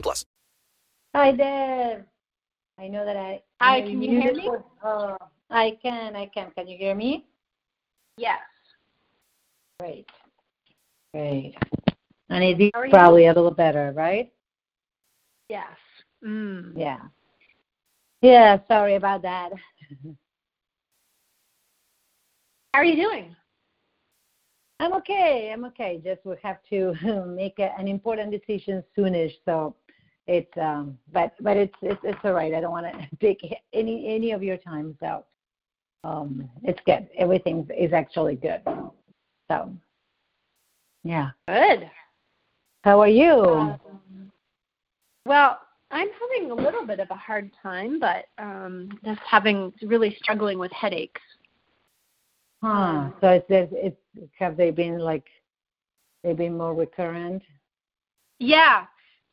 plus. Hi there. I know that I. Hi, can you hear me? Uh, I can. I can. Can you hear me? Yes. Great. Great. And it's How are you? probably a little better, right? Yes. Mm. Yeah. Yeah. Sorry about that. How are you doing? I'm okay. I'm okay. Just we have to make a, an important decision soonish. So it's um, but but it's it's it's all right. I don't want to take any any of your time. So um, it's good. Everything is actually good. So yeah. Good. How are you? Um, well, I'm having a little bit of a hard time, but um, just having really struggling with headaches. huh. So it's it's, it's have they been like they've been more recurrent? Yeah,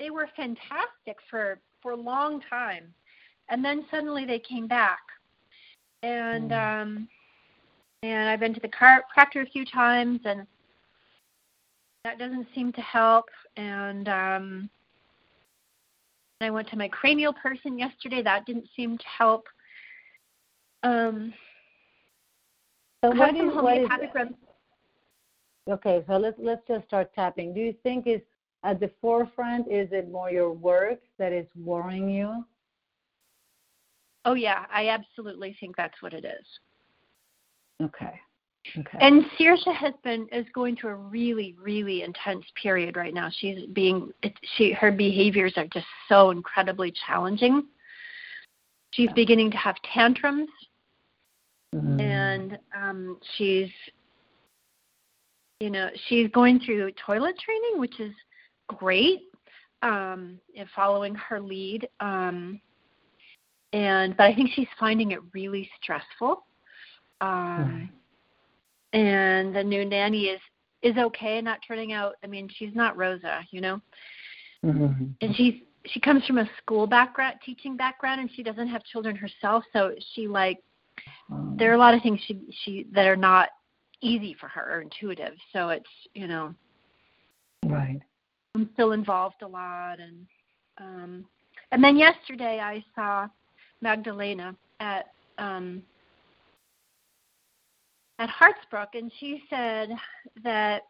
they were fantastic for for a long time, and then suddenly they came back, and um, and I've been to the chiropractor a few times, and that doesn't seem to help. And um, I went to my cranial person yesterday. That didn't seem to help. Um, So what is what is okay? So let's let's just start tapping. Do you think is at the forefront? Is it more your work that is worrying you? Oh yeah, I absolutely think that's what it is. Okay. Okay. And Saoirse has been is going through a really really intense period right now. She's being it, she her behaviors are just so incredibly challenging. She's beginning to have tantrums Mhm. and um she's you know, she's going through toilet training, which is great. Um and following her lead um and but I think she's finding it really stressful. Um and the new nanny is is okay not turning out i mean she's not rosa you know Mhm. and she's she comes from a school background teaching background and she doesn't have children herself so she like Um, there are a lot of things she she that are not easy for her or intuitive so it's you know right. I'm still involved a lot and um and then yesterday i saw magdalena at um at Hartsbrook, and she said that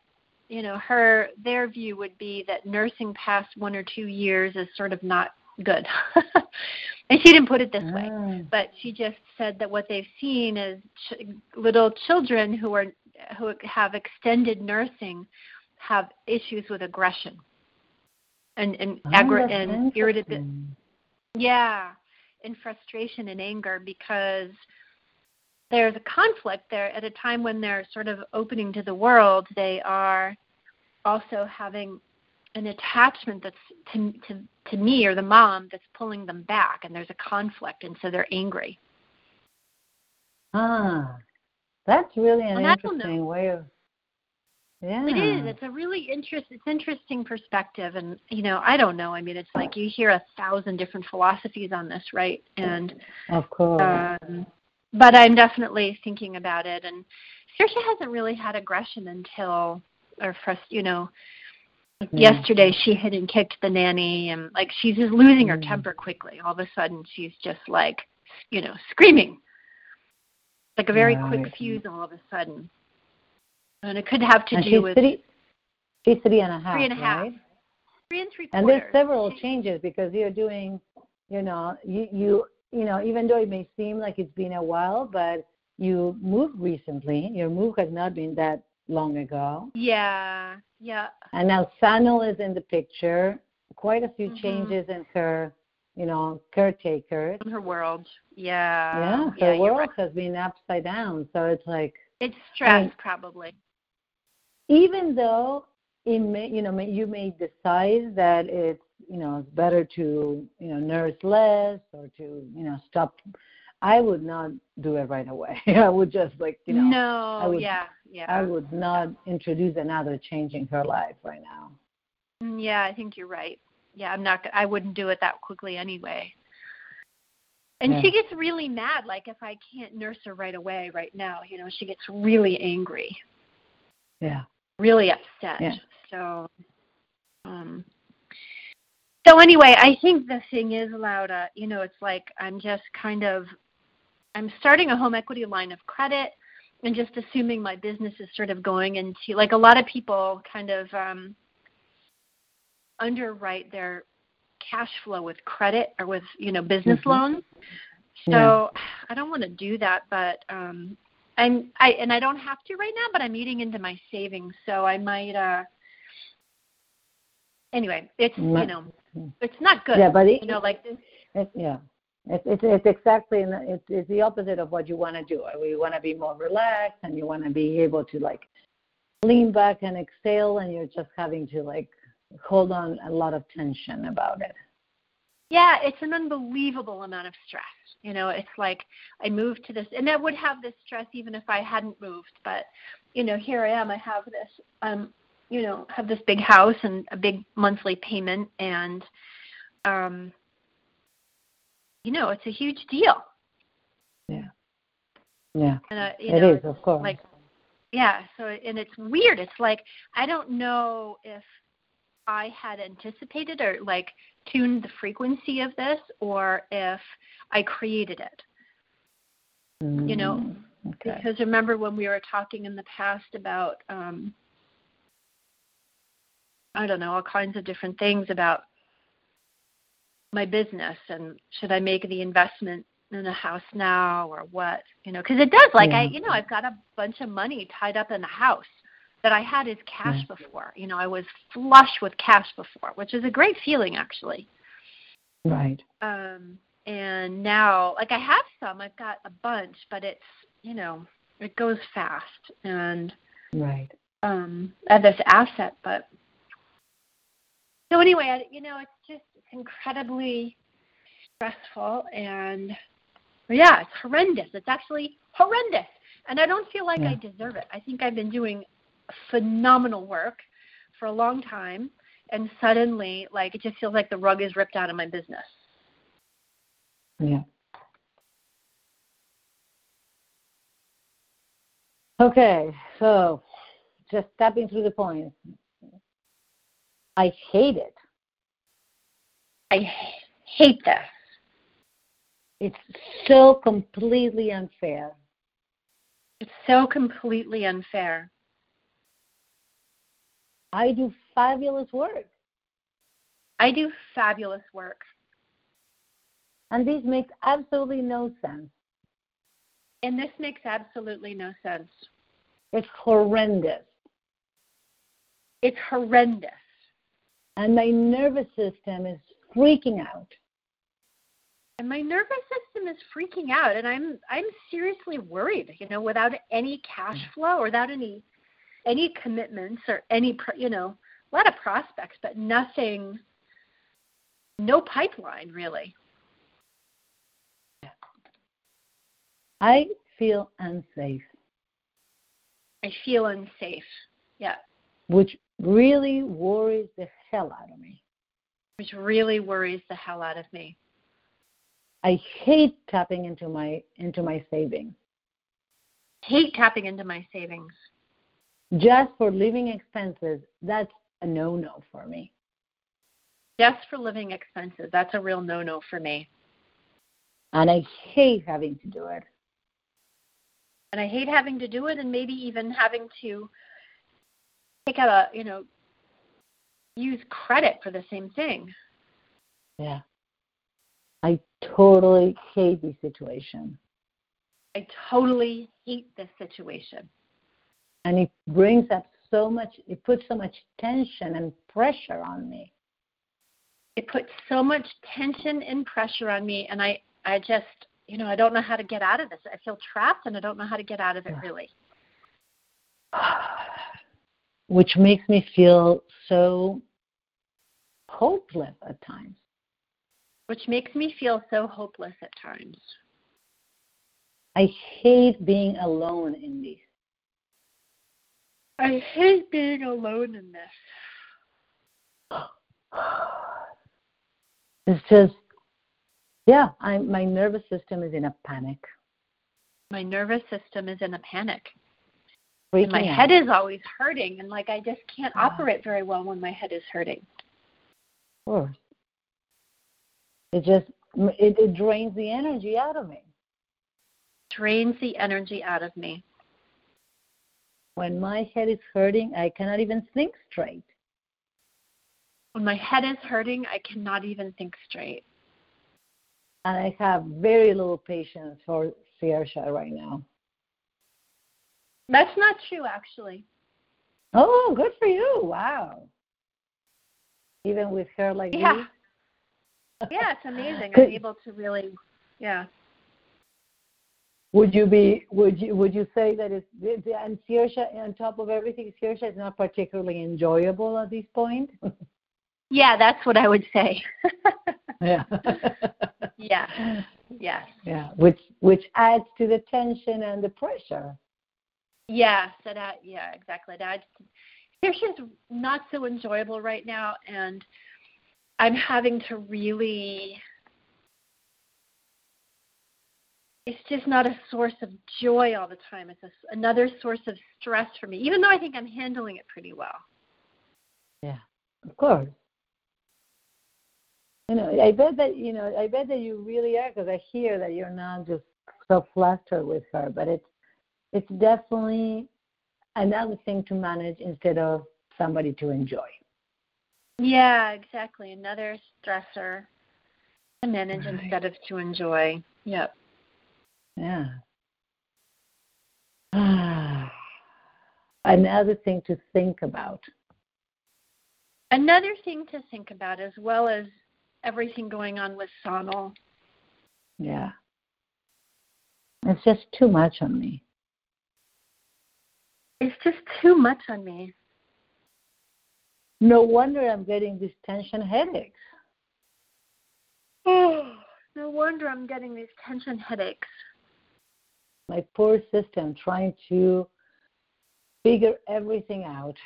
you know her their view would be that nursing past one or two years is sort of not good, and she didn't put it this way, Ah, but she just said that what they've seen is ch- little children who are who have extended nursing have issues with aggression and and aggr- and irritability yeah, and frustration and anger because there's a conflict there at a time when they're sort of opening to the world. They are also having an attachment that's to to to me or the mom that's pulling them back, and there's a conflict, and so they're angry. Ah, that's really an And interesting way of. Yeah. It is. It's a really interest. It's interesting perspective, and you know, I don't know. I mean, it's like you hear a thousand different philosophies on this, right? And Of course. um, but I'm definitely thinking about it. And Saoirse hasn't really had aggression until, or frust, you know, like Mm. yesterday she hit and kicked the nanny, and like she's just losing her Mm. temper quickly. All of a sudden, she's just like, you know, screaming, like a very quick fuse all of a sudden. And it could have to and do with three. She's three and a half. three and a half, Right? three and three And there's several changes because you're doing, you know, you you you know, even though it may seem like it's been a while, but you moved recently. Your move has not been that long ago. Yeah, yeah. And now Sonal is in the picture. Quite a few Mhm. changes in her, you know, caretakers. In her world. Yeah. yeah, her yeah, world right. has been upside down. So it's like, It's stress, mean- probably. Even though it may, you know, may, you may decide that it's you know it's better to you know nurse less or to you know stop i would not do it right away i would just like you know no, I would, yeah, yeah. i would not introduce another change in her life right now Mm, Yeah, I think you're right. Yeah, I'm not. I wouldn't do it that quickly anyway. And Yeah. she gets really mad. Like if I can't nurse her right away, right now, you know, she gets really angry, yeah really upset. Yeah. So, um, so anyway, I think the thing is, Laura, you know, it's like I'm just kind of, I'm starting a home equity line of credit, and just assuming my business is sort of going into like a lot of people kind of. um underwrite their cash flow with credit or with you know business Mhm. loans. So I don't want to do that, but um I'm I and I don't have to right now, but I'm eating into my savings, so I might uh anyway, it's you know it's not good. yeah but it, you know, like this. It, yeah. It's, it's it's exactly the, it's it's the opposite of what you want to do we want to be more relaxed and you want to be able to like lean back and exhale and you're just having to like hold on a lot of tension about it Yeah, it's an unbelievable amount of stress. You know, it's like I moved to this, and I would have this stress even if I hadn't moved. But you know, here I am. I have this, um, you know, have this big house and a big monthly payment, and um, you know, it's a huge deal. yeah yeah And I, you it know, is of course like yeah so and it's weird it's like i don't know if i had anticipated or like tuned the frequency of this or if i created it. You know, Mm, okay. because remember when we were talking in the past about um i don't know all kinds of different things about my business and should i make the investment in a house now or what you know because it does like i you know i've got a bunch of money tied up in a house that i had is cash before. You know i was flush with cash before which is a great feeling actually. Right. Um and now like i have some. I've got a bunch but it's you know it goes fast. And right. um at this asset but so anyway I, you know it's just it's incredibly stressful and yeah it's horrendous. It's actually horrendous. And i don't feel like Yeah. i deserve it. I think i've been doing phenomenal work for a long time and suddenly like it just feels like the rug is ripped out of my business Yeah. Okay, so just stepping through the points. I hate it. i hate this It's so completely unfair. it's so completely unfair I do fabulous work, i do fabulous work and this makes absolutely no sense. and this makes absolutely no sense It's horrendous. it's horrendous And my nervous system is freaking out. and my nervous system is freaking out and i'm i'm seriously worried you know without any cash flow or without any any commitments or any you know a lot of prospects but nothing no pipeline really. I feel unsafe, i feel unsafe yeah. Which really worries the hell out of me. which really worries the hell out of me. I hate tapping into my into my savings. Hate tapping into my savings just for living expenses. That's a no-no for me. just for living expenses that's a real no no for me And I hate having to do it. and I hate having to do it, and maybe even having to take out a you know use credit for the same thing. Yeah. I totally hate this situation. I totally hate this situation. And it brings up so much, it puts so much tension and pressure on me. It puts so much tension and pressure on me, and I I just you know I don't know how to get out of this. I feel trapped, and I don't know how to get out of it really. Which makes me feel so hopeless at times. Which makes me feel so hopeless at times. I hate being alone in this. I hate being alone in this. It's just, yeah, I, my nervous system is in a panic. My nervous system is in a panic. My out. head is always hurting, and like I just can't Ah. operate very well when my head is hurting. Of course. It just, it, it drains the energy out of me. Drains the energy out of me. When my head is hurting, I cannot even think straight. When my head is hurting, I cannot even think straight. And I have very little patience for Saoirse right now. That's not true, actually. Oh, good for you. Wow. Even with her like Yeah. this? Yeah, it's amazing. I'm able to really, yeah. Would you be would you would you say that it's and Saoirse on top of everything, Saoirse is not particularly enjoyable at this point? Yeah, that's what I would say. yeah. yeah, yes. Yeah. Which which adds to the tension and the pressure. Yeah, so that, yeah, exactly. That Saoirse's not so enjoyable right now, and I'm having to really. It's just not a source of joy all the time. It's a, another source of stress for me, even though I think I'm handling it pretty well. Yeah. Of course. You know, I bet that you know, I bet that you really are because I hear that you're not just so flustered with her, but it's it's definitely another thing to manage instead of somebody to enjoy. Yeah, exactly. Another stressor to manage Right. instead of to enjoy. Yep. Yeah. Another thing to think about. Another thing to think about, as well as everything going on with Sonal. Yeah. It's just too much on me. It's just too much on me. No wonder I'm getting these tension headaches. Oh, no wonder I'm getting these tension headaches. My poor system trying to figure everything out.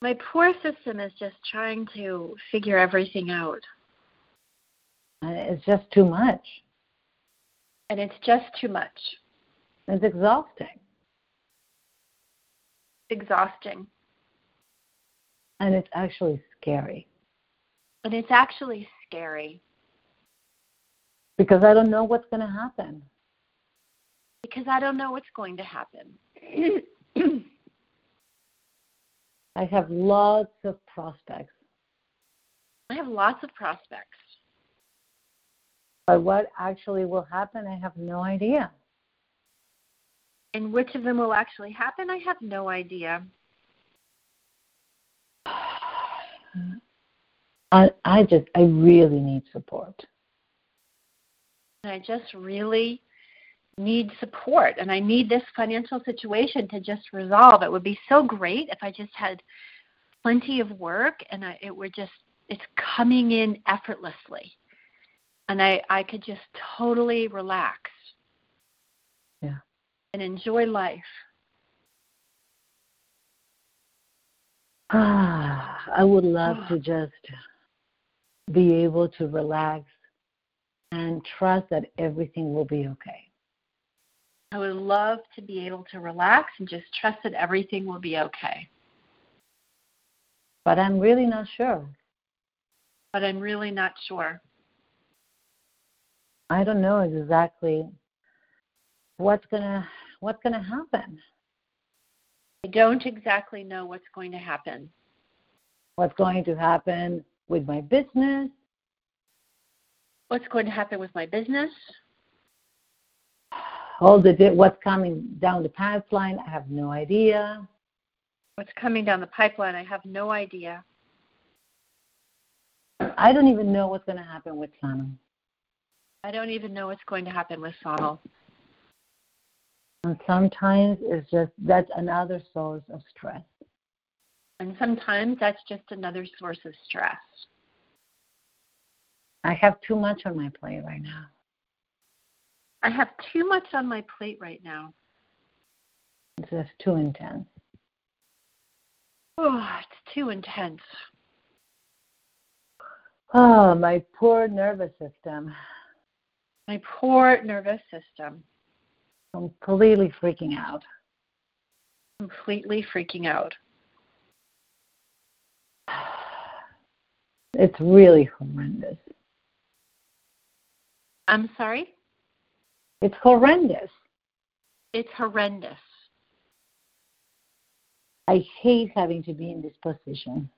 My poor system is just trying to figure everything out. And it's just too much. And it's just too much. It's exhausting. Exhausting. And it's actually scary And it's actually scary because I don't know what's going to happen. Because I don't know what's going to happen. I have lots of prospects, I have lots of prospects. but what actually will happen, I have no idea. And which of them will actually happen, I have no idea. I, I just, I really need support. And I just really need support and I need this financial situation to just resolve. It would be so great if I just had plenty of work and I, it were just it's coming in effortlessly. And I I could just totally relax. Yeah. And enjoy life. Ah, I would love to just be able to relax and trust that everything will be okay. I would love to be able to relax and just trust that everything will be okay. But I'm really not sure. But I'm really not sure. I don't know exactly what's gonna what's gonna happen. I don't exactly know what's going to happen. What's going to happen with my business? What's going to happen with my business? All the what's coming down the pipeline? I have no idea. What's coming down the pipeline? I have no idea. I don't even know what's going to happen with Sonal. I don't even know what's going to happen with Sonal. And sometimes it's just that's another source of stress. And sometimes that's just another source of stress. I have too much on my plate right now. I have too much on my plate right now. It's just too intense. Oh, it's too intense. Oh, my poor nervous system. My poor nervous system. Completely freaking out. Completely freaking out. It's really horrendous. I'm sorry? It's horrendous. It's horrendous. I hate having to be in this position.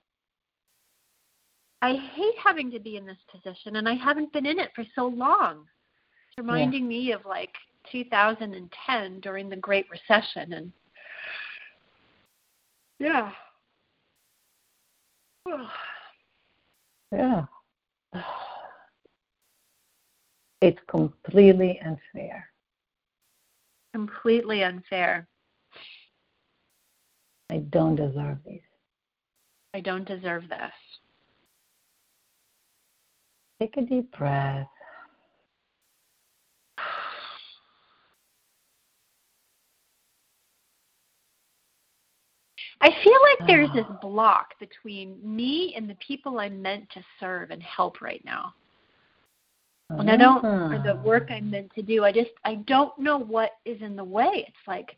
I hate having to be in this position, and I haven't been in it for so long. It's reminding me of like 2010 during the Great Recession, and yeah. Yeah. It's completely unfair. Completely unfair. I don't deserve this. I don't deserve this. Take a deep breath. I feel like there's this block between me and the people I'm meant to serve and help right now. And I don't for the ah. work I'm meant to do. I just I don't know what is in the way. It's like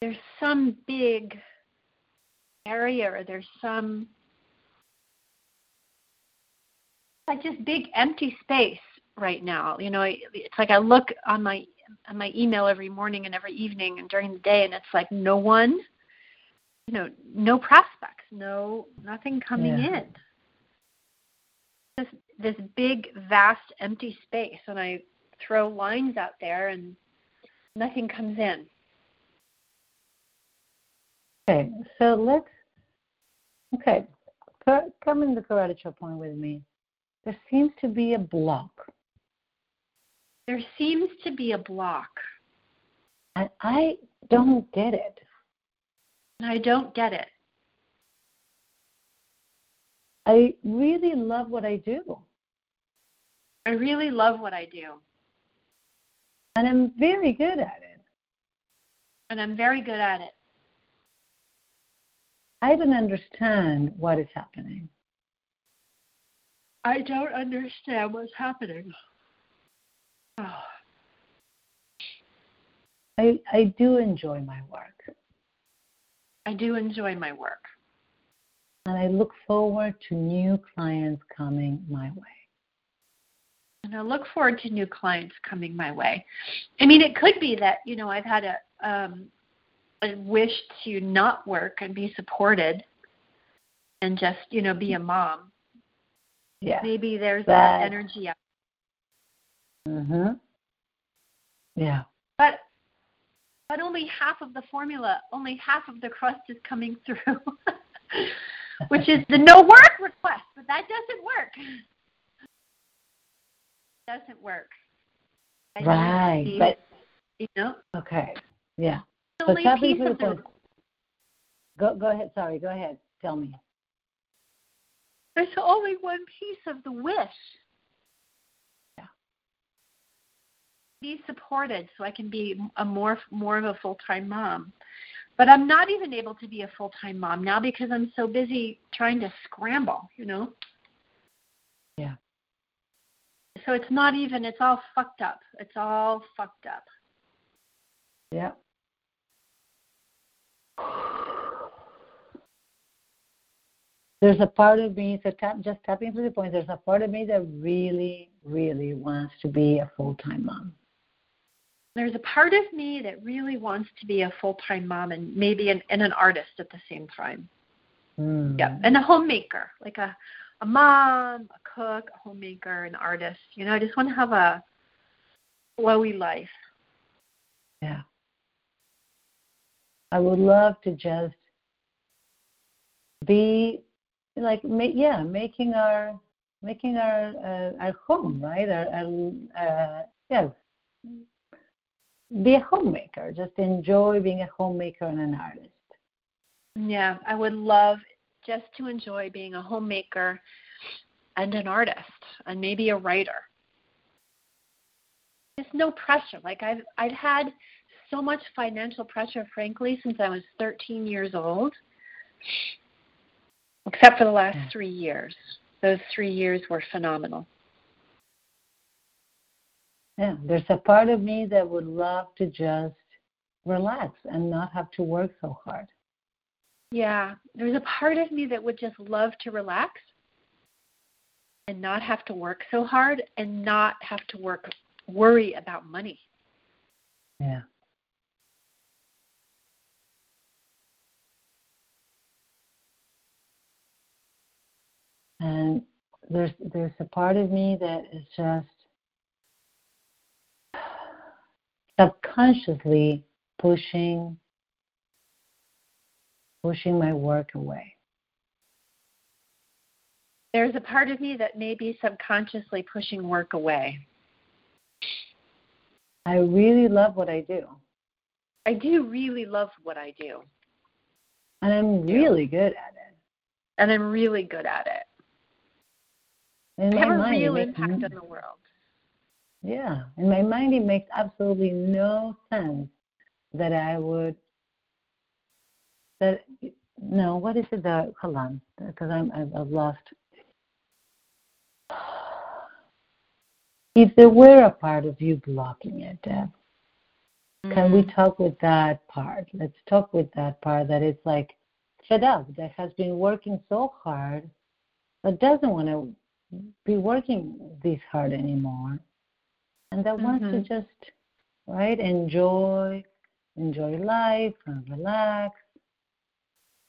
there's some big area or there's some like just big empty space right now. You know, it's like I look on my on my email every morning and every evening and during the day, and it's like no one, you know, no prospects, no nothing coming Yeah. in. This this big vast empty space, and I throw lines out there, and nothing comes in. Okay, so let's. Okay, come in the karate chop point with me. There seems to be a block, There seems to be a block, and I don't get it. I don't get it. I really love what I do, I really love what I do, and I'm very good at it. and I'm very good at it. I don't understand what is happening. I don't understand what's happening. Oh, I I do enjoy my work, I do enjoy my work. and I look forward to new clients coming my way. And I look forward to new clients coming my way. I mean, it could be that, you know, I've had a um a wish to not work and be supported and just, you know, be a mom. Yeah. Maybe there's That- that energy out. Mhm. Yeah. But but only half of the formula, only half of the crust is coming through. Which is the no work request, but that doesn't work. Doesn't work. I Right. see, But you know, okay. Yeah. the But only piece of the. Go go ahead. Sorry. Go ahead. Tell me. There's only one piece of the wish. Yeah. Be supported so I can be a more more of a full time mom. But I'm not even able to be a full time mom now because I'm so busy trying to scramble, you know? Yeah. So it's not even it's all fucked up. It's all fucked up. Yeah. There's a part of me, so tap, just tapping into the point, there's a part of me that really, really wants to be a full time mom. There's a part of me that really wants to be a full time mom and maybe an, and an artist at the same time. Mm. Yeah, and a homemaker, like a a mom, a cook, a homemaker, an artist. You know, I just want to have a flowy life. Yeah. I would love to just be like, ma- yeah, making our making our uh, our home, right? Our, our uh, yeah, be a homemaker. Just enjoy being a homemaker and an artist. Yeah, I would love just to enjoy being a homemaker and an artist and maybe a writer. There's no pressure. Like I've I've had so much financial pressure, frankly, since I was 13 years old, except for the last mm. three years. Those three years were phenomenal. Yeah, there's a part of me that would love to just relax and not have to work so hard. Yeah, there's a part of me that would just love to relax and not have to work so hard and not have to work worry about money. Yeah. And there's there's a part of me that is just subconsciously pushing pushing my work away. There's a part of me that may be subconsciously pushing work away. I really love what I do. I do really love what I do. And I'm really good at it. And I'm really good at it. In I have a mind, real impact on the world. Yeah, in my mind, it makes absolutely no sense that I would. That no, what is it that? Hold on, because I'm I've, I've lost. If there were a part of you blocking it, Deb, can we talk with that part? Let's talk with that part that is like fed up, that has been working so hard, but doesn't want to be working this hard anymore and that wants to Mhm. just right enjoy enjoy life and relax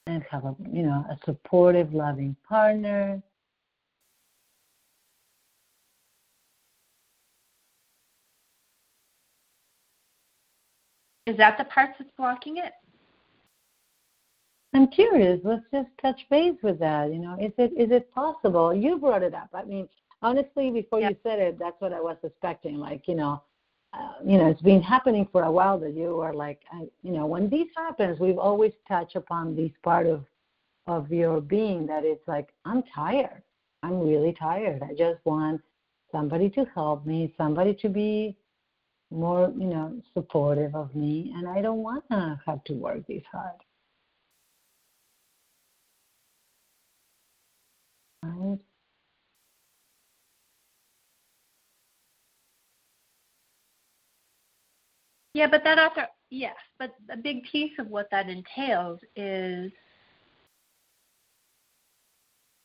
and have a you know a supportive loving partner Is that the part that's blocking it? i'm curious. Let's just touch base with that you know. Is it is it possible? You brought it up. I mean honestly before Yeah. you said it that's what i was suspecting like you know uh, you know it's been happening for a while that you are like I, you know when this happens we've always touched upon this part of of your being that it's like i'm tired. I'm really tired. I just want somebody to help me somebody to be more you know supportive of me and i don't want to have to work this hard right Yeah, but that also yes, but a big piece of what that entails is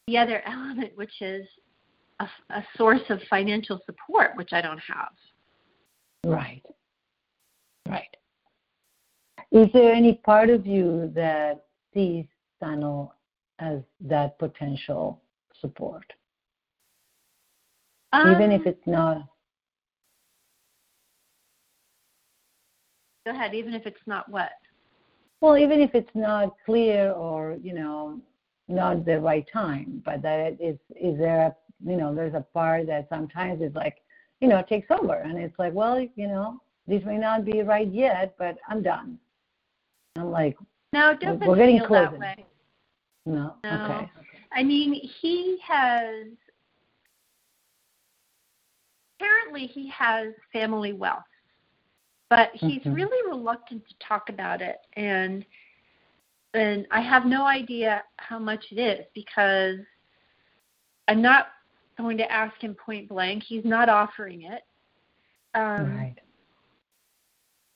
the other element, which is a, a source of financial support, which I don't have. Right. Right. Is there any part of you that sees Sonal as that potential support? Even if Um, it's not go ahead, even if it's not what. well, even if it's not clear or, you know, not the right time, but that is is there a you know, there's a part that sometimes is like, you know, takes over and it's like, well, you know, this may not be right yet, but I'm done. I'm like, No, it doesn't We're getting feel that closer. way. no, No. okay. I mean, he has apparently he has family wealth, but he's Mhm. really reluctant to talk about it, and and I have no idea how much it is because I'm not going to ask him point blank. He's not offering it. Um, right.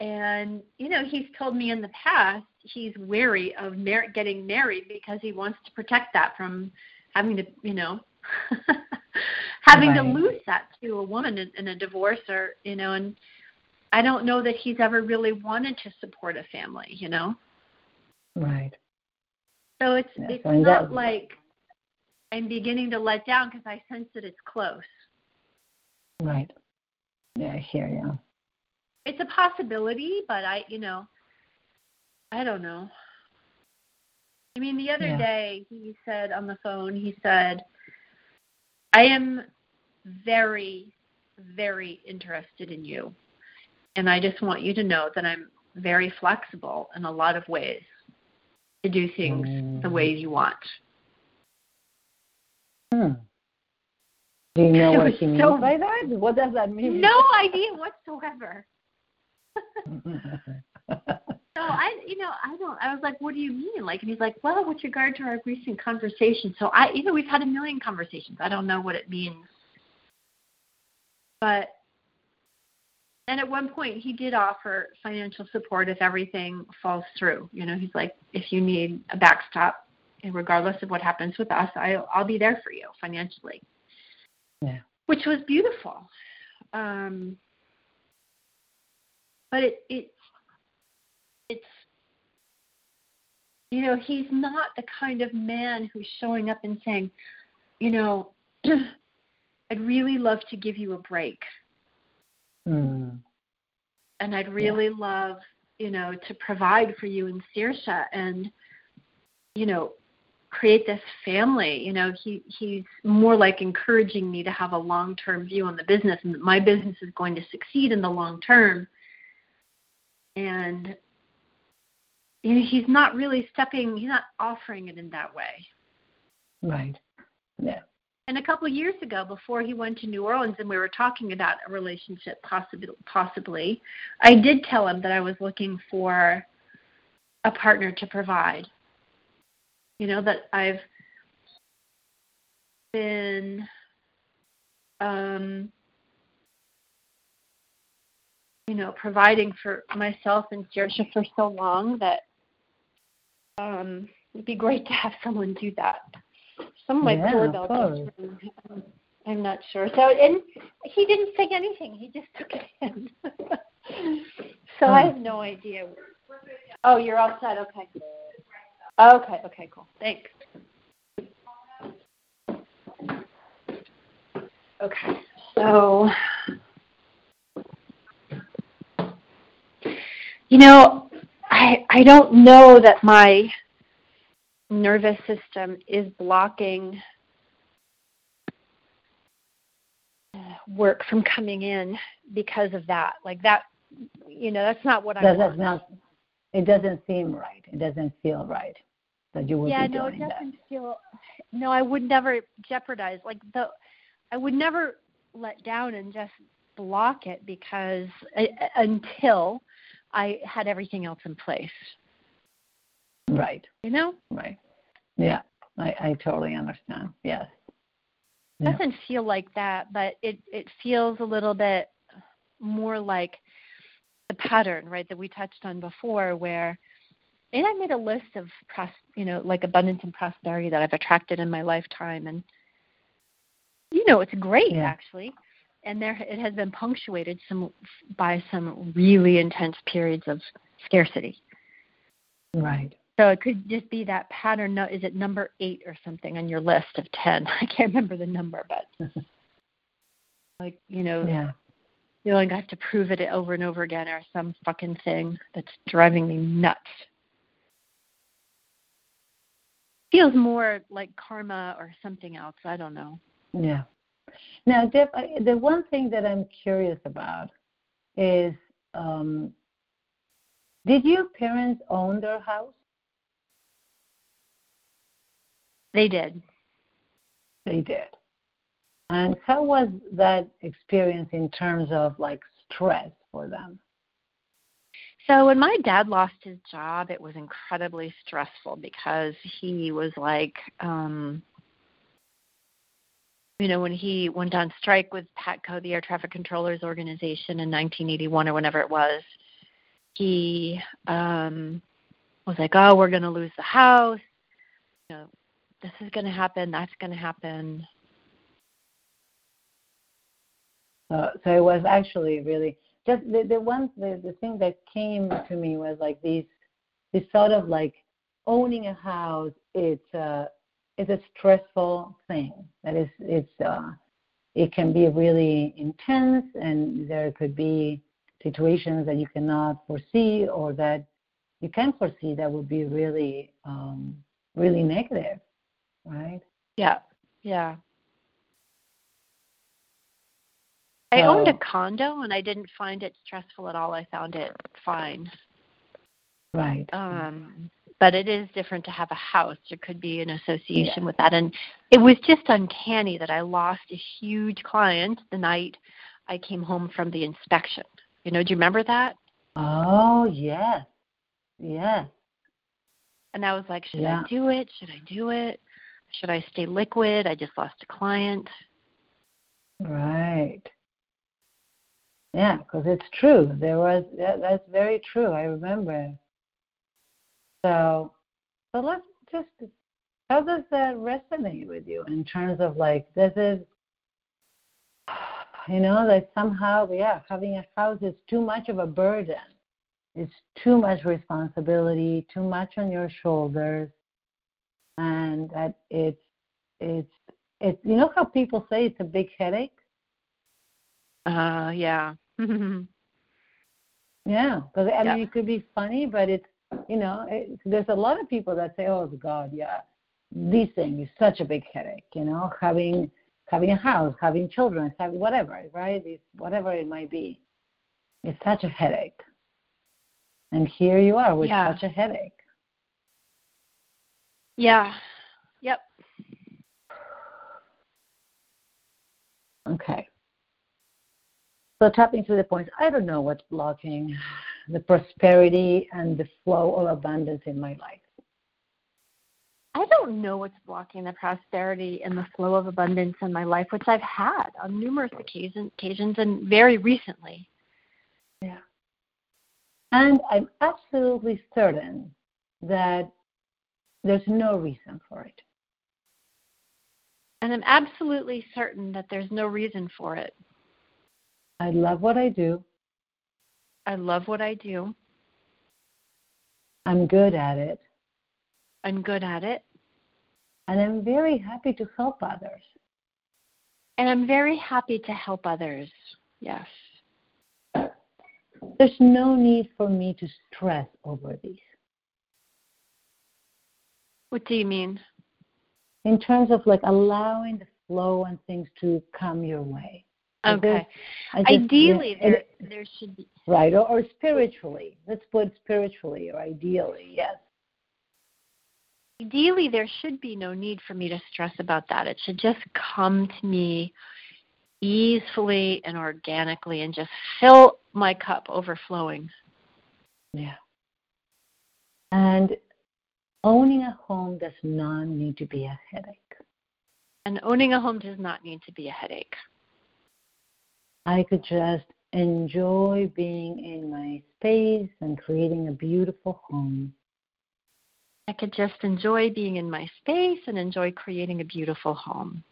And you know, he's told me in the past he's wary of mar- getting married because he wants to protect that from having to, you know, having to lose that to a woman in, in a divorce or, you know, and I don't know that he's ever really wanted to support a family, you know. Right. So it's Yeah, it's not like I'm beginning to let down because I sense that it's close. Right. Yeah, I hear you. It's a possibility, but I, you know, I don't know. I mean, the other Yeah. day he said on the phone, he said, I am very, very interested in you. And I just want you to know that I'm very flexible in a lot of ways. to do things the Mm. way you want. Hmm. Do you know what was he means so- by that? What does that mean? No idea whatsoever. So I, you know, I don't. I was like, "What do you mean?" Like, and he's like, "Well, with regard to our recent conversation." So I, you know, we've had a million conversations. I don't know what it means, but and at one point he did offer financial support if everything falls through. You know, he's like, "If you need a backstop, and regardless of what happens with us, I, I'll be there for you financially." Yeah. Which was beautiful. Um, but it, it it's you know he's not the kind of man who's showing up and saying you know i'd really love to give you a break Hmm. and i'd really love you know to provide for you and Saoirse and you know create this family you know he he's more like encouraging me to have a long term view on the business and that my business is going to succeed in the long term and you know he's not really stepping he's not offering it in that way Right. Yeah. and a couple of years ago before he went to new orleans and we were talking about a relationship possibly possibly i did tell him that i was looking for a partner to provide you know that i've been um you know providing for myself and Saoirse for so long that um it'd be great to have someone do that some like Yeah, of doorbell just rang. Um, I'm not sure. So and he didn't say anything. He just took it in. so I Hmm. have no idea. Oh, you're outside. Okay. Okay. Okay. Cool. Thanks. Okay. So, you know, I I don't know that my nervous system is blocking uh, work from coming in because of that. Like that, you know, that's not what I want. not. It doesn't seem right. It doesn't feel right that you would yeah, be no, doing that. doesn't feel. No, I would never jeopardize. Like the, I would never let down and just block it because uh, until I had everything else in place. Right. You know, Right. Yeah. I, I totally understand. Yes. Yeah. doesn't feel like that, but it it feels a little bit more like the pattern, right, that we touched on before, where and I made a list of pros, you know, like abundance and prosperity that I've attracted in my lifetime, and you know, it's great Yeah. actually, and there it has been punctuated some by some really intense periods of scarcity. Right. So it could just be that pattern. No, is it number eight or something on your list of ten? I can't remember the number, but like you know, Yeah. feeling I have to prove it over and over again, or some fucking thing that's driving me nuts. Feels more like karma or something else. I don't know. Yeah. Now, Jeff, I, the one thing that I'm curious about is, um, did your parents own their house? They did. They did. And how was that experience in terms of like stress for them? So when my dad lost his job, it was incredibly stressful because he was like, um, you know, when he went on strike with PATCO, the Air Traffic Controllers Organization, in 1981 or whenever it was, he um, was like, "Oh, we're going to lose the house. You know, this is going to happen. That's going to happen." Uh, so it was actually really just the the one the, the thing that came to me was like these this sort of like owning a house. It's uh it's a stressful thing. That is it's uh it can be really intense and there could be situations that you cannot foresee or that you can foresee that would be really um really negative, right? Yeah, yeah. I owned a condo and I didn't find it stressful at all. I found it fine. Right. Um, but it is different to have a house. There could be an association yeah. with that. And it was just uncanny that I lost a huge client the night I came home from the inspection. You know, do you remember that? Oh, yes. Yes. And I was like, should yeah. I do it? Should I do it? Should I stay liquid? I just lost a client. Right. Yeah, because it's true. There was that, that's very true. I remember. So, so let's just. How does that resonate with you in terms of like this is, you know, that somehow yeah, having a house is too much of a burden. It's too much responsibility, too much on your shoulders, and that it's it's it's you know how people say it's a big headache. Uh, yeah. yeah, because I mean, it could be funny, but it's you know, it, there's a lot of people that say, "Oh God, yeah, this thing is such a big headache." You know, having having a house, having children, having whatever, right? It's, whatever it might be, it's such a headache. And here you are with yeah. such a headache. Yeah. Yep. Okay. So tapping to the points, I don't know what's blocking the prosperity and the flow of abundance in my life. I don't know what's blocking the prosperity and the flow of abundance in my life, which I've had on numerous occasion, occasions and very recently. Yeah. And I'm absolutely certain that there's no reason for it. And I'm absolutely certain that there's no reason for it. I love what I do. I love what I do. I'm good at it. I'm good at it. And I'm very happy to help others. And I'm very happy to help others. Yes. There's no need for me to stress over these. What do you mean? In terms of like allowing the flow and things to come your way. Okay. Just, ideally, yeah, there there should be right, or, or spiritually. Let's put spiritually or ideally, yes. Ideally, there should be no need for me to stress about that. It should just come to me easily and organically, and just fill my cup overflowing. Yeah. And owning a home does not need to be a headache. And owning a home does not need to be a headache. I could just enjoy being in my space and creating a beautiful home. I could just enjoy being in my space and enjoy creating a beautiful home.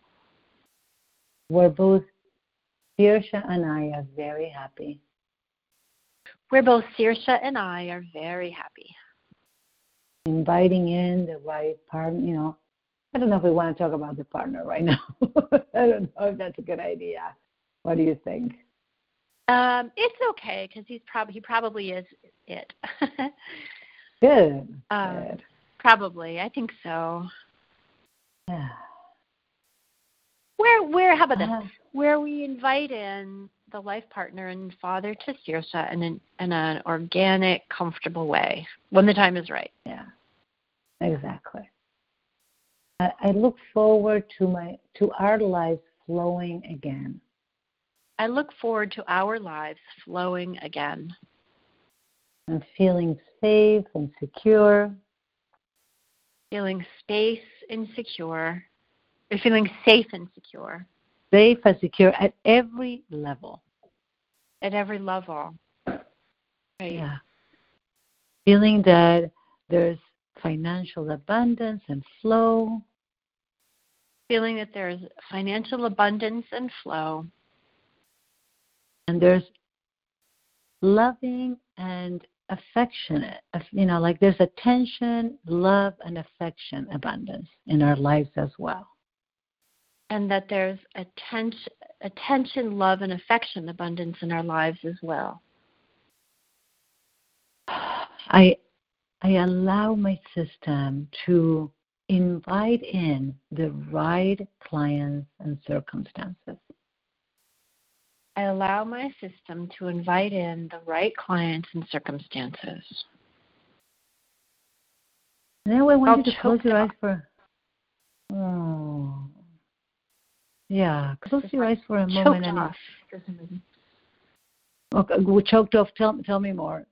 Where both Saoirse and I are very happy. Where both Saoirse and I are very happy. Inviting in the right partner, you know, I don't know if we want to talk about the partner right now. I don't know if that's a good idea. What do you think? Um, it's okay because he's probably he probably is it. Good. Um, Good. Probably, I think so. Yeah. Where where how about this? Uh, where we invite in the life partner and father to Saoirse in an in an organic, comfortable way when the time is right. Yeah. Exactly. I, I look forward to my to our lives flowing again. I look forward to our lives flowing again. And feeling safe and secure. Feeling space and secure. You're feeling safe and secure. Safe and secure at every level. At every level. Right. Yeah. Feeling that there's financial abundance and flow. Feeling that there's financial abundance and flow and there's loving and affectionate uh, you know like there's attention love and affection abundance in our lives as well. And that there's attention attention love and affection abundance in our lives as well. I i allow my system to invite in the right clients and circumstances I allow my system to invite in the right clients and circumstances. Now I want you to close your eyes for. Oh. Yeah, close your eyes for a moment and off. for some reason. okay, well, choked off. Tell tell me more.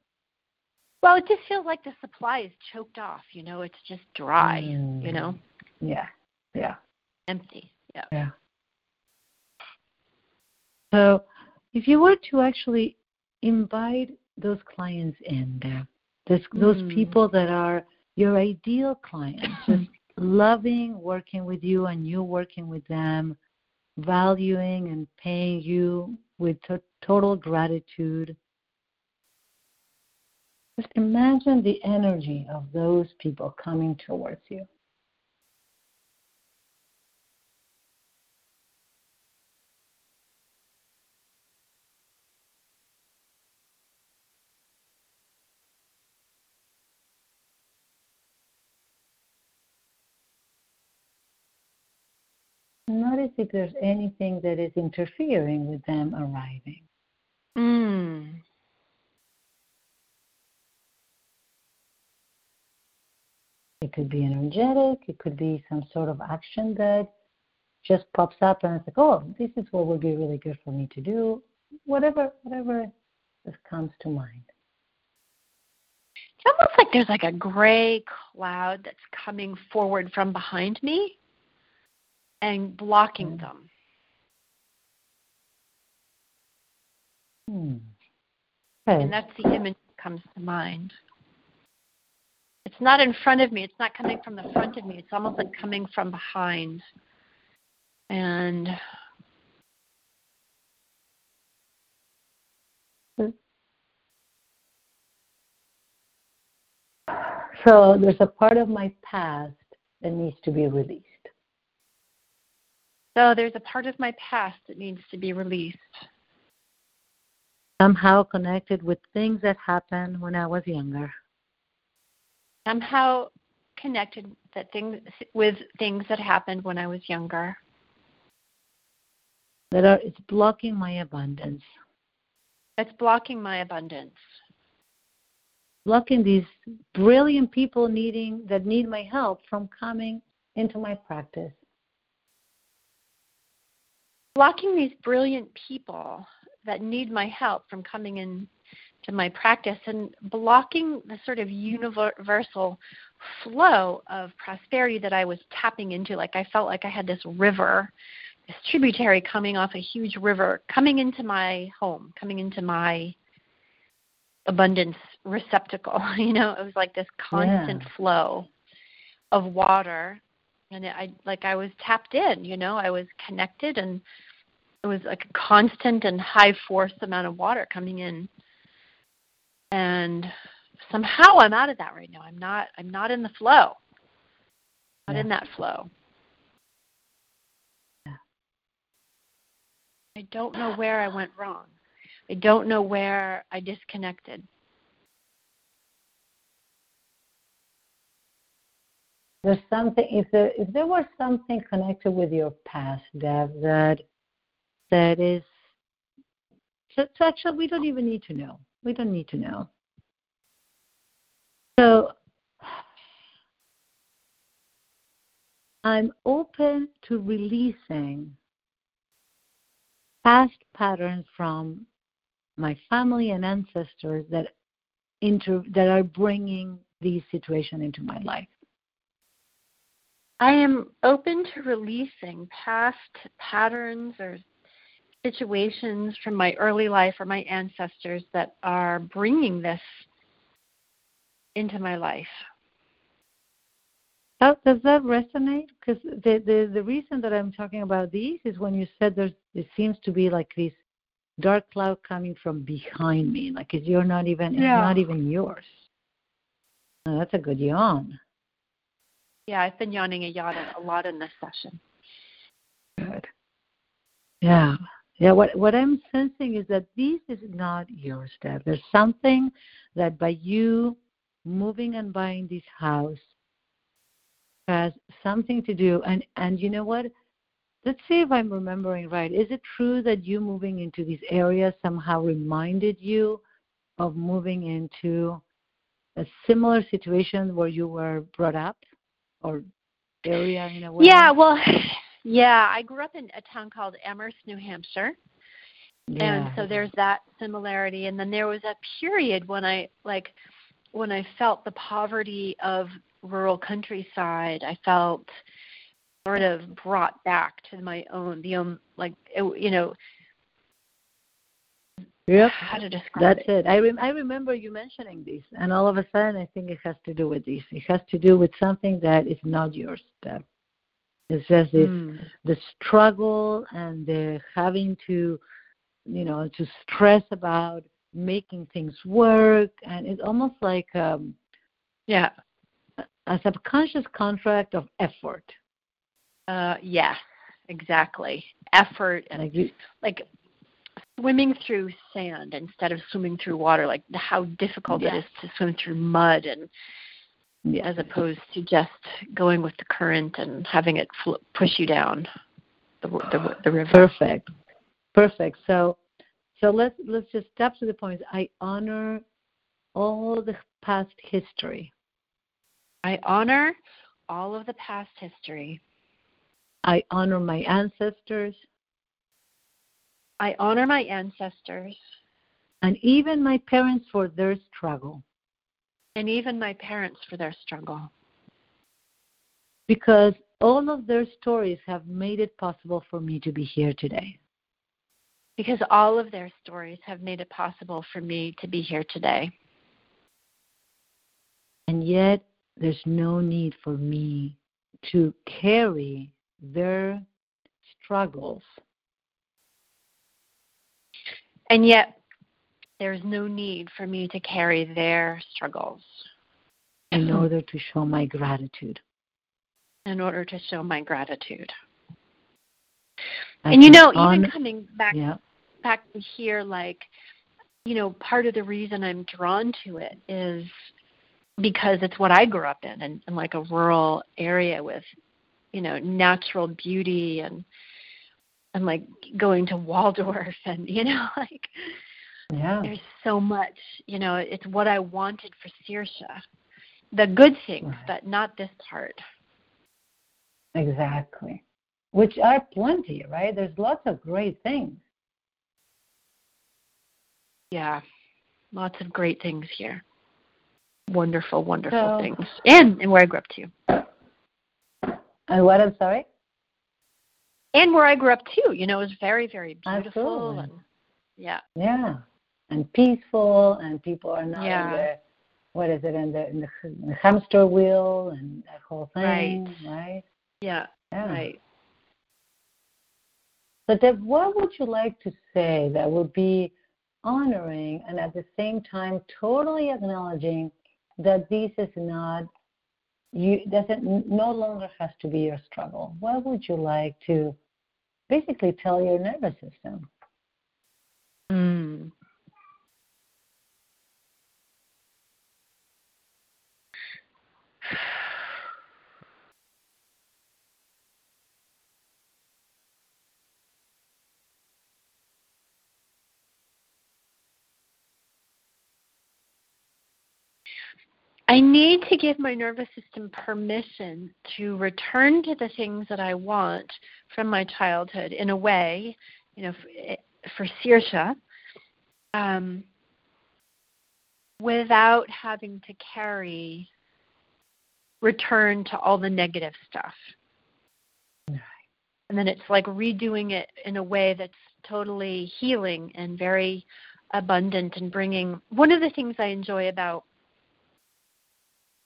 Well, it just feels like the supply is choked off. You know, it's just dry. You Mm. know, Yeah, yeah, empty. Yeah. yeah. So, if you were to actually invite those clients in there, those those Mm. people that are your ideal clients, just loving working with you and you working with them, valuing and paying you with to- total gratitude. Just imagine the energy of those people coming towards you. If there's anything that is interfering with them arriving. Mm. It could be energetic, it could be some sort of action that just pops up and it's like, oh, this is what would be really good for me to do. Whatever, whatever just comes to mind. It's almost like there's like a gray cloud that's coming forward from behind me and blocking Mm. them. Hmm. Okay. And that's the image that comes to mind. It's not in front of me. It's not coming from the front of me. It's almost like coming from behind. And So there's a part of my past that needs to be released. So there's a part of my past that needs to be released. Somehow connected with things that happened when I was younger. Somehow connected that things with things that happened when I was younger. That are it's blocking my abundance. It's blocking my abundance. Blocking these brilliant people needing that need my help from coming into my practice. Blocking these brilliant people that need my help from coming in to my practice and blocking the sort of universal flow of prosperity that I was tapping into. Like I felt like I had this river, this tributary coming off a huge river, coming into my home, coming into my abundance receptacle. You know, it was like this constant Yeah. flow of water. And I like I was tapped in, you know, I was connected and it was like a constant and high force amount of water coming in. And somehow i'm out of that right now. I'm not i'm not in the flow. Not Yeah. in that flow. Yeah. i don't know where i went wrong. I don't know where i disconnected There's something if there if there was something connected with your past, Deb, that that is so, so actually we don't even need to know. We don't need to know. So I'm open to releasing past patterns from my family and ancestors that inter, that are bringing these situations into my life. I am open to releasing past patterns or situations from my early life or my ancestors that are bringing this into my life How, does that resonate? Because the, the the reason that I'm talking about these is when you said there's it seems to be like this dark cloud coming from behind me, like it's you're not even it's not even yours. Oh, that's a good yawn. Yeah, I've been yawning a yawn a lot in this session. Good. Yeah. Yeah, what what I'm sensing is that this is not your step. There's something that by you moving and buying this house has something to do and and you know what? Let's see if I'm remembering right. Is it true that you moving into this area somehow reminded you of moving into a similar situation where you were brought up or area in a way? Yeah, well, yeah, I grew up in a town called Amherst, New Hampshire. Yeah. And so there's that similarity and then there was a period when I like when I felt the poverty of rural countryside, I felt sort of brought back to my own the own like it, you know Yep. how to describe That's it. it. I rem- I remember you mentioning this, and all of a sudden, I think it has to do with this. It has to do with something that is not yours. That it's just this Mm. the struggle and the having to, you know, to stress about making things work, and it's almost like um, Yeah. a subconscious contract of effort. Uh yeah, exactly. Effort and Like you, like swimming through sand instead of swimming through water like how difficult it Yes. is to swim through mud and yeah, as opposed to just going with the current and having it fl- push you down the the, the river. perfect, perfect. So, so let's let's just step to the point. I honor all the past history. I honor all of the past history. I honor my ancestors I honor my ancestors and even my parents for their struggle and even my parents for their struggle because all of their stories have made it possible for me to be here today. because all of their stories have made it possible for me to be here today. And yet, there's no need for me to carry their struggles. And yet, there's no need for me to carry their struggles in order to show my gratitude. in order to show my gratitude. I and you know, even coming back yeah, back to here, like, you know, part of the reason I'm drawn to it is because it's what I grew up in, and, in like a rural area with, you know, natural beauty and and like going to Waldorf and you know, like yeah, there's so much, you know, it's what I wanted for Saoirse. The good things, Right. but not this part. exactly. Which are plenty, right? There's lots of great things. Yeah. Lots of great things here. Wonderful, wonderful So- things. And and where I grew up too. And what I'm sorry? And where I grew up too. You know, it was very, very beautiful Absolutely. and yeah, Yeah, and peaceful, and people are not Yeah. in the what is it in the, in the, in the hamster wheel and that whole thing, right? yeah, Yeah. right. So, Deb, what would you like to say that would be honoring and at the same time totally acknowledging that this is not you doesn't no longer has to be your struggle? What would you like to basically tell your nervous system? Mm. I need to give my nervous system permission to return to the things that I want from my childhood in a way, you know, f- for Saoirse, um, without having to carry return to all the negative stuff. And then it's like redoing it in a way that's totally healing and very abundant and bringing one of the things I enjoy about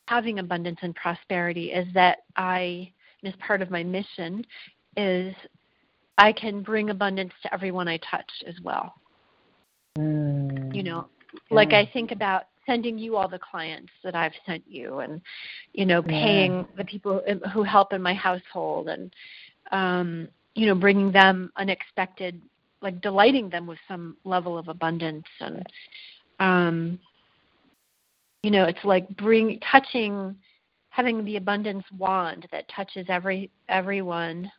having abundance and prosperity is that I, and as part of my mission, is I can bring abundance to everyone I touch as well. Mm. You know, like I think about sending you all the clients that I've sent you, and you know, paying the people who help in my household, and um, you know, bringing them unexpected, like delighting them with some level of abundance, and um, you know, it's like bring touching, having the abundance wand that touches every everyone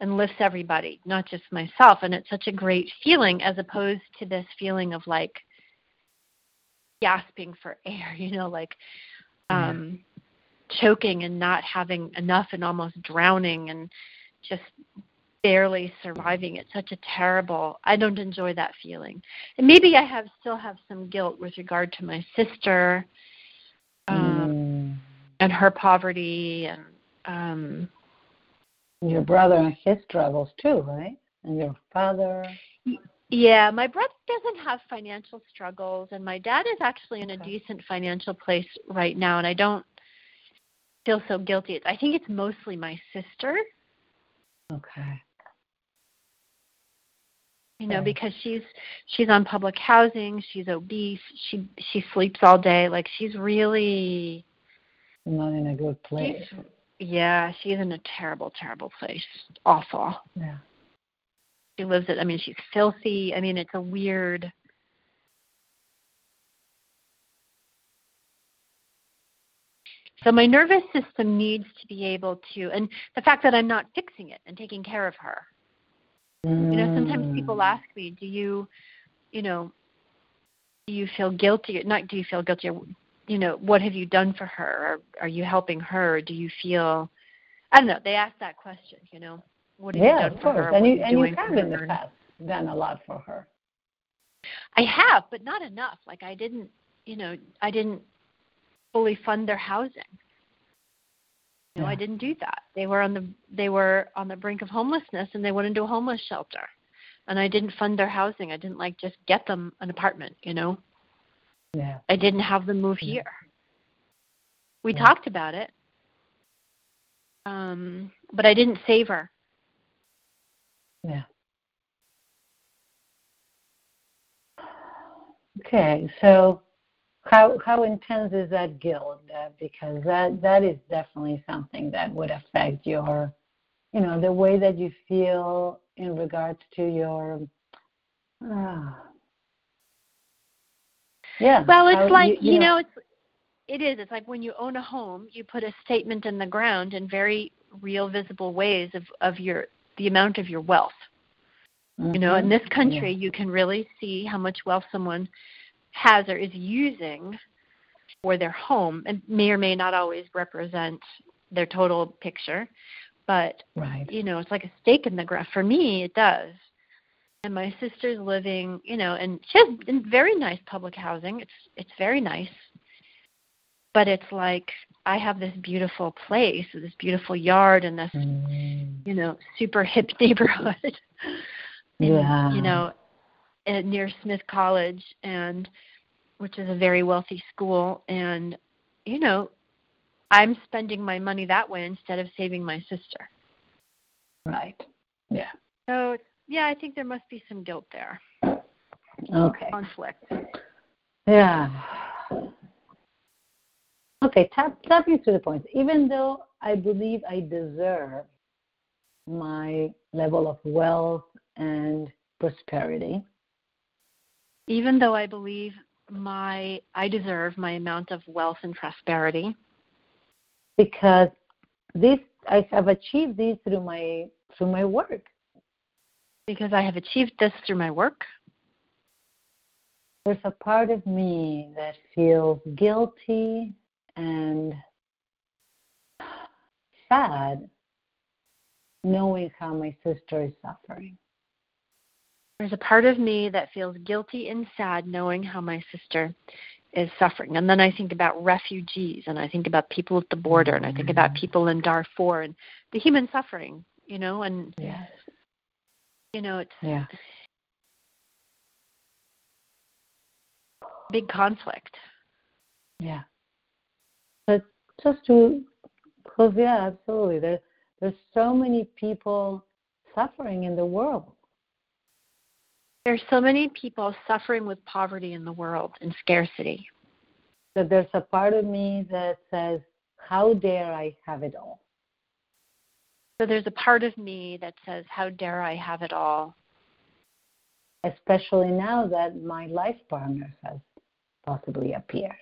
and lifts everybody, not just myself. And it's such a great feeling as opposed to this feeling of like gasping for air, you know, like um choking and not having enough and almost drowning and just barely surviving. It's such a terrible i don't enjoy that feeling. And maybe i have still have some guilt with regard to my sister um Mm. and her poverty and um Your brother and his struggles too, right? And your father. yeah my brother doesn't have financial struggles and my dad is actually in a decent financial place right now and i don't feel so guilty i think it's mostly my sister Okay. You know because she's she's on public housing she's obese she she sleeps all day like she's really Not in a good place. yeah she's in a terrible terrible place. Awful. Yeah. she lives it i mean she's filthy. I mean it's a weird so my nervous system needs to be able to and the fact that i'm not fixing it and taking care of her you know sometimes people Mm. ask me do you you know do you feel guilty not do you feel guilty or, you know what have you done for her or are you helping her do you feel i don't know they ask that question you know what have Yeah, you done of for course. her And what you and you have for in the past done a lot for her. i have but not enough like i didn't you know i didn't fully fund their housing know i didn't do that they were on the they were on the brink of homelessness and they went into a homeless shelter and i didn't fund their housing i didn't like just get them an apartment you know Yeah. I didn't have them move Yeah. here. We Yeah. talked about it, um, but I didn't save her. Yeah. Okay, so how how intense is that guilt? Uh, because that that is definitely something that would affect your, you know, the way that you feel in regards to your. Uh, yeah. Well, it's how like you, know, it's it is. It's like when you own a home, you put a statement in the ground in very real, visible ways of of your the amount of your wealth. You know, in Mhm. this country, you can really see how much wealth someone has or is using for their home, and may or may not always represent their total picture. But Right. you know, it's like a stake in the ground. For me, it does. And my sister's living, you know, and she has in very nice public housing. It's it's very nice. But it's like I have this beautiful place, this beautiful yard, and this Mm. you know super hip neighborhood. in, Yeah. You know, near Smith College, and which is a very wealthy school, and you know, I'm spending my money that way instead of saving my sister. Right. Yeah. So yeah, I think there must be some guilt there, Okay. conflict. Yeah. Okay, tap tapping to the point. Even though I believe I deserve my level of wealth and prosperity, Even though I believe my I deserve my amount of wealth and prosperity, because this I have achieved this through my through my work. because I have achieved this through my work, There's a part of me that feels guilty and sad knowing how my sister is suffering. There's a part of me that feels guilty and sad knowing how my sister is suffering. And then I think about refugees and I think about people at the border and I think about mm-hmm. people in Darfur and the human suffering, you know, and Yes. you know, it's Yeah. big conflict. Yeah. But just to close, yeah, absolutely. There, there's so many people suffering in the world. There's so many people suffering with poverty in the world and scarcity. That there's a part of me that says, "How dare I have it all?" So there's a part of me that says, How dare I have it all? Especially now that my life partner has possibly appeared.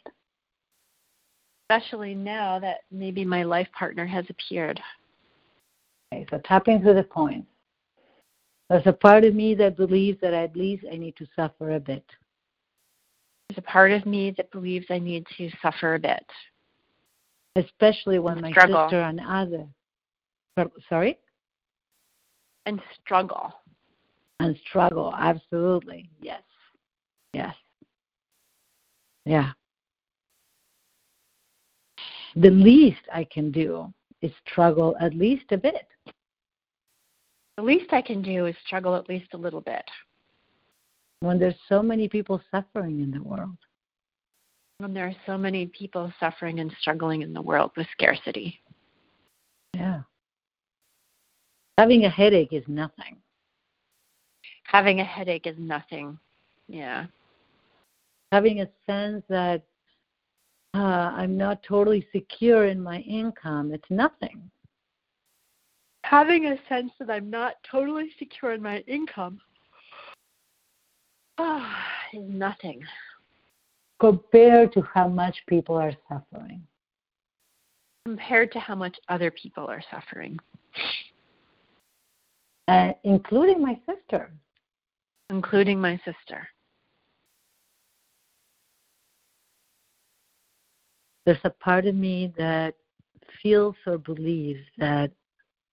Especially now that maybe my life partner has appeared. Okay, so tapping to the point. There's a part of me that believes that at least I need to suffer a bit. There's a part of me that believes I need to suffer a bit. Especially when my Struggle. sister and other. Sorry? And struggle. And struggle, absolutely. Yes. Yes. Yeah. The least I can do is struggle at least a bit. The least I can do is struggle at least a little bit. When there's so many people suffering in the world. When there are so many people suffering and struggling in the world with scarcity. Yeah. Having a headache is nothing. Having a headache is nothing. Yeah. Having a sense that uh, I'm not totally secure in my income, it's nothing. Having a sense that I'm not totally secure in my income oh, is nothing. Compared to how much people are suffering. Compared to how much other people are suffering. Uh, including my sister. Including my sister. There's a part of me that feels or believes that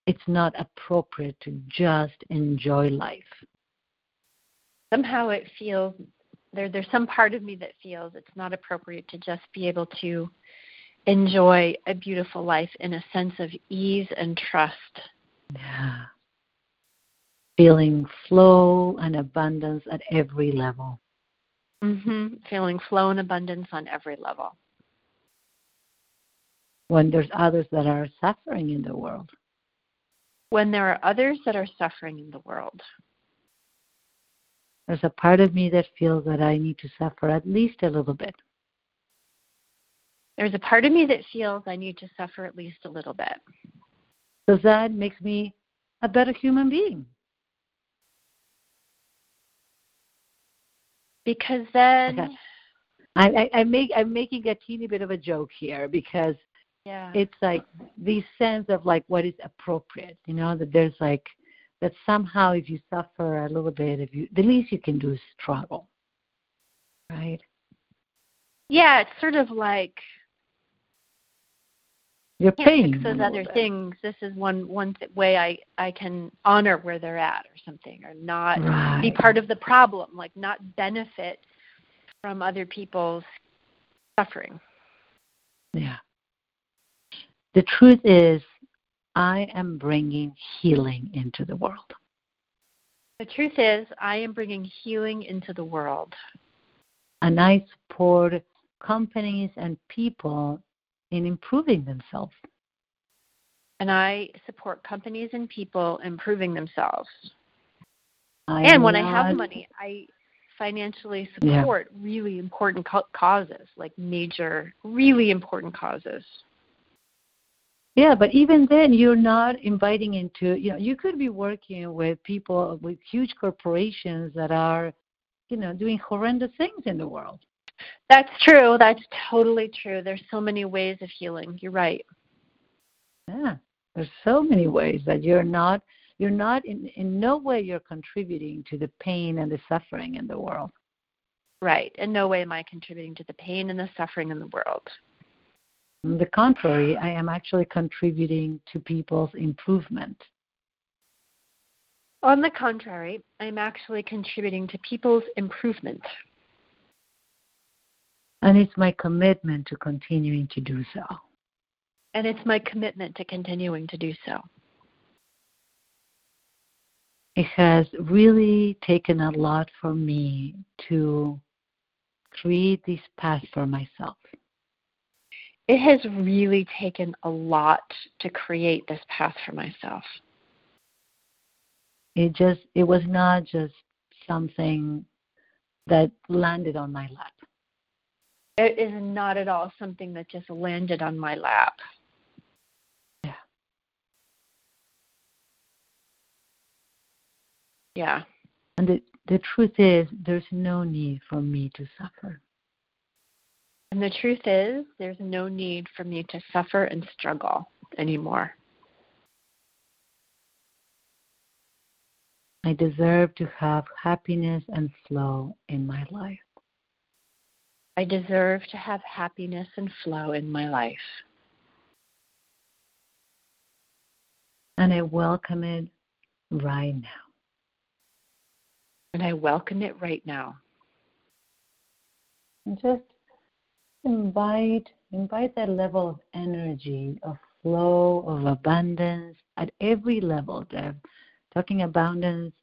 it's not appropriate to just enjoy life. Somehow it feels there there's some part of me that feels it's not appropriate to just be able to enjoy a beautiful life in a sense of ease and trust. Yeah. Feeling flow and abundance at every level. Mm-hmm. Feeling flow and abundance on every level. When there's others that are suffering in the world. When there are others that are suffering in the world. There's a part of me that feels that I need to suffer at least a little bit. There's a part of me that feels I need to suffer at least a little bit. Because that makes me a better human being. Because then Okay. I, I, I make I'm making a teeny bit of a joke here because yeah. it's like the sense of like what is appropriate, you know, that there's like that somehow if you suffer a little bit, if you the least you can do is struggle. Right? yeah, it's sort of like You're can't paying fix those other bit. things. This is one one th- way I I can honor where they're at or something, or not be part of the problem, like not benefit from other people's suffering. Yeah. The truth is, I am bringing healing into the world. The truth is, I am bringing healing into the world, And I support companies and people in improving themselves. and I support companies and people improving themselves. I and when I have money, I financially Yeah. support really important co- causes, like major, really important causes. Yeah, but even then, you're not inviting into, you know, you could be working with people with huge corporations that are, you know, doing horrendous things in the world. That's true. That's totally true. There's so many ways of healing. You're right. Yeah, there's so many ways that you're not, you're not in, in no way you're contributing to the pain and the suffering in the world. Right. In no way am I contributing to the pain and the suffering in the world. On the contrary, I am actually contributing to people's improvement. On the contrary, I'm actually contributing to people's improvement. And it's my commitment to continuing to do so. And it's my commitment to continuing to do so. It has really taken a lot for me to create this path for myself. It has really taken a lot to create this path for myself. It just it was not just something that landed on my lap. It is not at all something that just landed on my lap. Yeah. Yeah. And the, the truth is there's no need for me to suffer. And the truth is, there's no need for me to suffer and struggle anymore. I deserve to have happiness and flow in my life. I deserve to have happiness and flow in my life. And I welcome it right now. And I welcome it right now. And just invite invite that level of energy, of flow, of abundance at every level. There, talking abundance,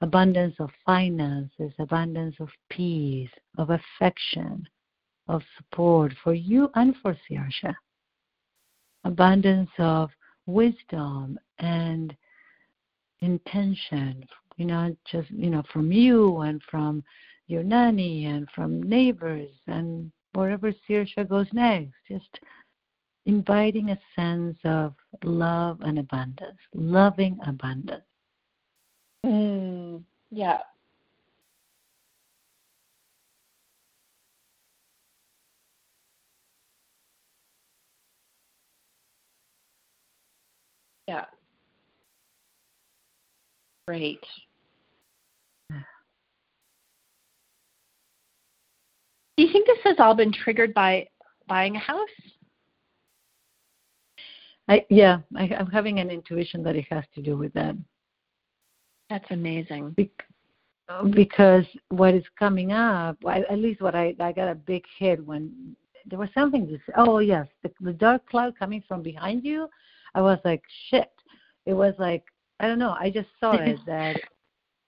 abundance of finances, abundance of peace, of affection, of support for you and for Saoirse. Abundance of wisdom and intention, you know, just you know, from you and from your nanny and from neighbors and wherever Saoirse goes next. Just inviting a sense of love and abundance, loving abundance. Mm, yeah. Yeah. Great. Do you think this has all been triggered by buying a house? I, yeah, I, I'm having an intuition that it has to do with that. That's amazing. Be- because what is coming up, at least what I, I got a big hit when there was something to say. Oh yes, the, the dark cloud coming from behind you. I was like, shit. It was like I don't know. I just saw it that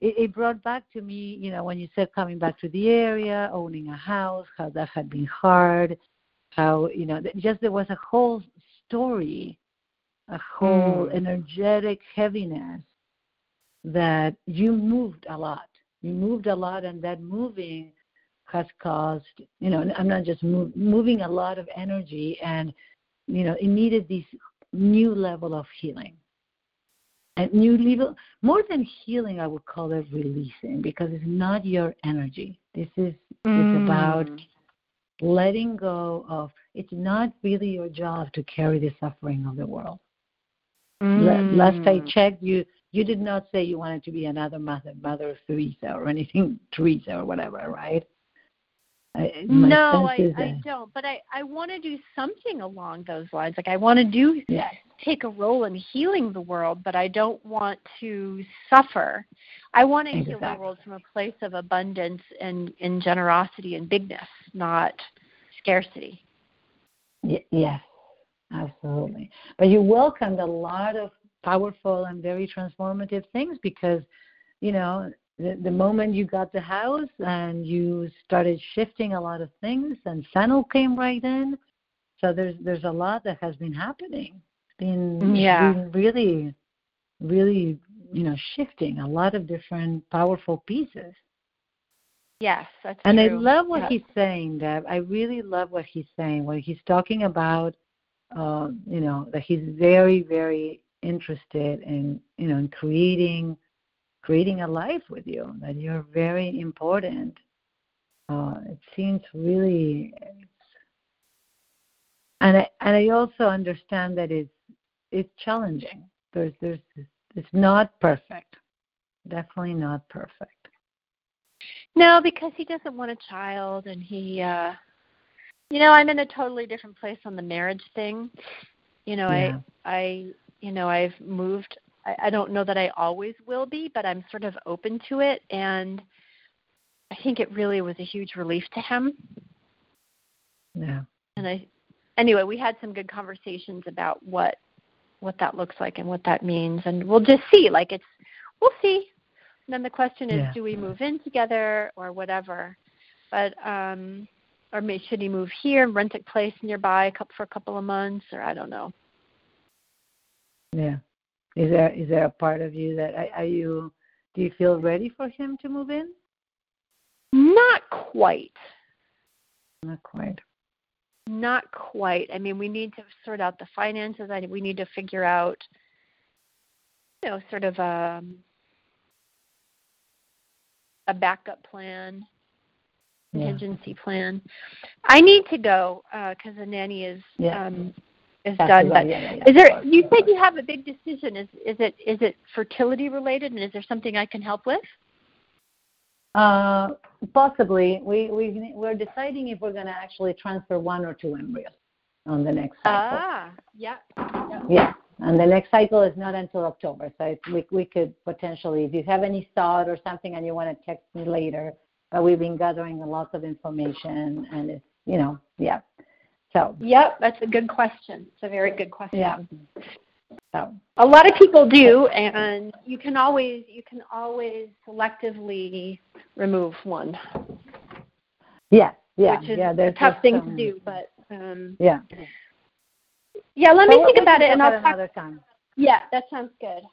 it, it brought back to me, you know, when you said coming back to the area, owning a house, how that had been hard, how you know, just there was a whole story, a whole Mm. energetic heaviness that you moved a lot. You moved a lot, and that moving has caused, you know, I'm not just move, moving a lot of energy, and you know, it needed this new level of healing. And new level, more than healing, I would call it releasing because it's not your energy. This is it's about Mm. letting go of. It's not really your job to carry the suffering of the world. La- Last I Mm. checked, you you did not say you wanted to be another mother, Mother Teresa or anything, Teresa or whatever, right? I, No, I, I don't. But I, I want to do something along those lines. Like I want to do Yes, take a role in healing the world, but I don't want to suffer. I want to heal the world from a place of abundance and, and generosity and bigness, not scarcity. y- yes, absolutely. But you welcomed a lot of powerful and very transformative things because, you know, the, the moment you got the house and you started shifting a lot of things, and Fennel came right in. So there's there's a lot that has been happening. Been, Yeah. been really, really, you know, shifting a lot of different powerful pieces. Yes, that's And I love what he's saying, Deb. I really love what he's saying. When he's talking about, um, you know, that he's very, very interested in, you know, in creating, creating a life with you. That you're very important. Uh, it seems really, and I and I also understand that it's it's challenging. There's there's it's not perfect. Definitely not perfect. No, because he doesn't want a child and he uh you know, I'm in a totally different place on the marriage thing. You know, Yeah. I I you know, I've moved I, I don't know that I always will be, but I'm sort of open to it and I think it really was a huge relief to him. Yeah. And I anyway, we had some good conversations about what what that looks like and what that means and we'll just see. Like it's we'll see. And then the question is Yeah. do we move in together or whatever? But um or may, should he move here and rent a place nearby a couple, for a couple of months or I don't know. Yeah. Is there is there a part of you that are are you do you feel ready for him to move in? Not quite. Not quite. Not quite. I mean, we need to sort out the finances. I we need to figure out, you know, sort of a a backup plan, Yeah. contingency plan. I need to go because the nanny is Yeah. um, is That's done. right. But yeah. is there? You said you have a big decision. Is is it is it fertility related, and is there something I can help with? Uh, possibly. We we we're deciding if we're going to actually transfer one or two embryos on the next cycle. Ah, yeah. Yeah, and the next cycle is not until October, so we we could potentially, if you have any thought or something and you want to text me later. But we've been gathering lots of information, and it's you know yeah. So Yep, that's a good question. It's a very good question. yeah. So A lot of people do, and you can always you can always selectively remove one, yeah, yeah, which is yeah. a tough just thing some- to do. But um, Yeah. yeah, let So me we- think about it, and I'll at talk. another time. Yeah, that sounds good.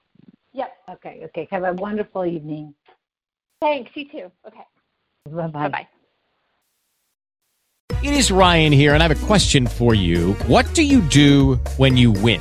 Yep. Okay, okay. Have a wonderful evening. Thanks. You too. Okay. Bye Bye bye. bye. It is Ryan here, and I have a question for you. What do you do when you win?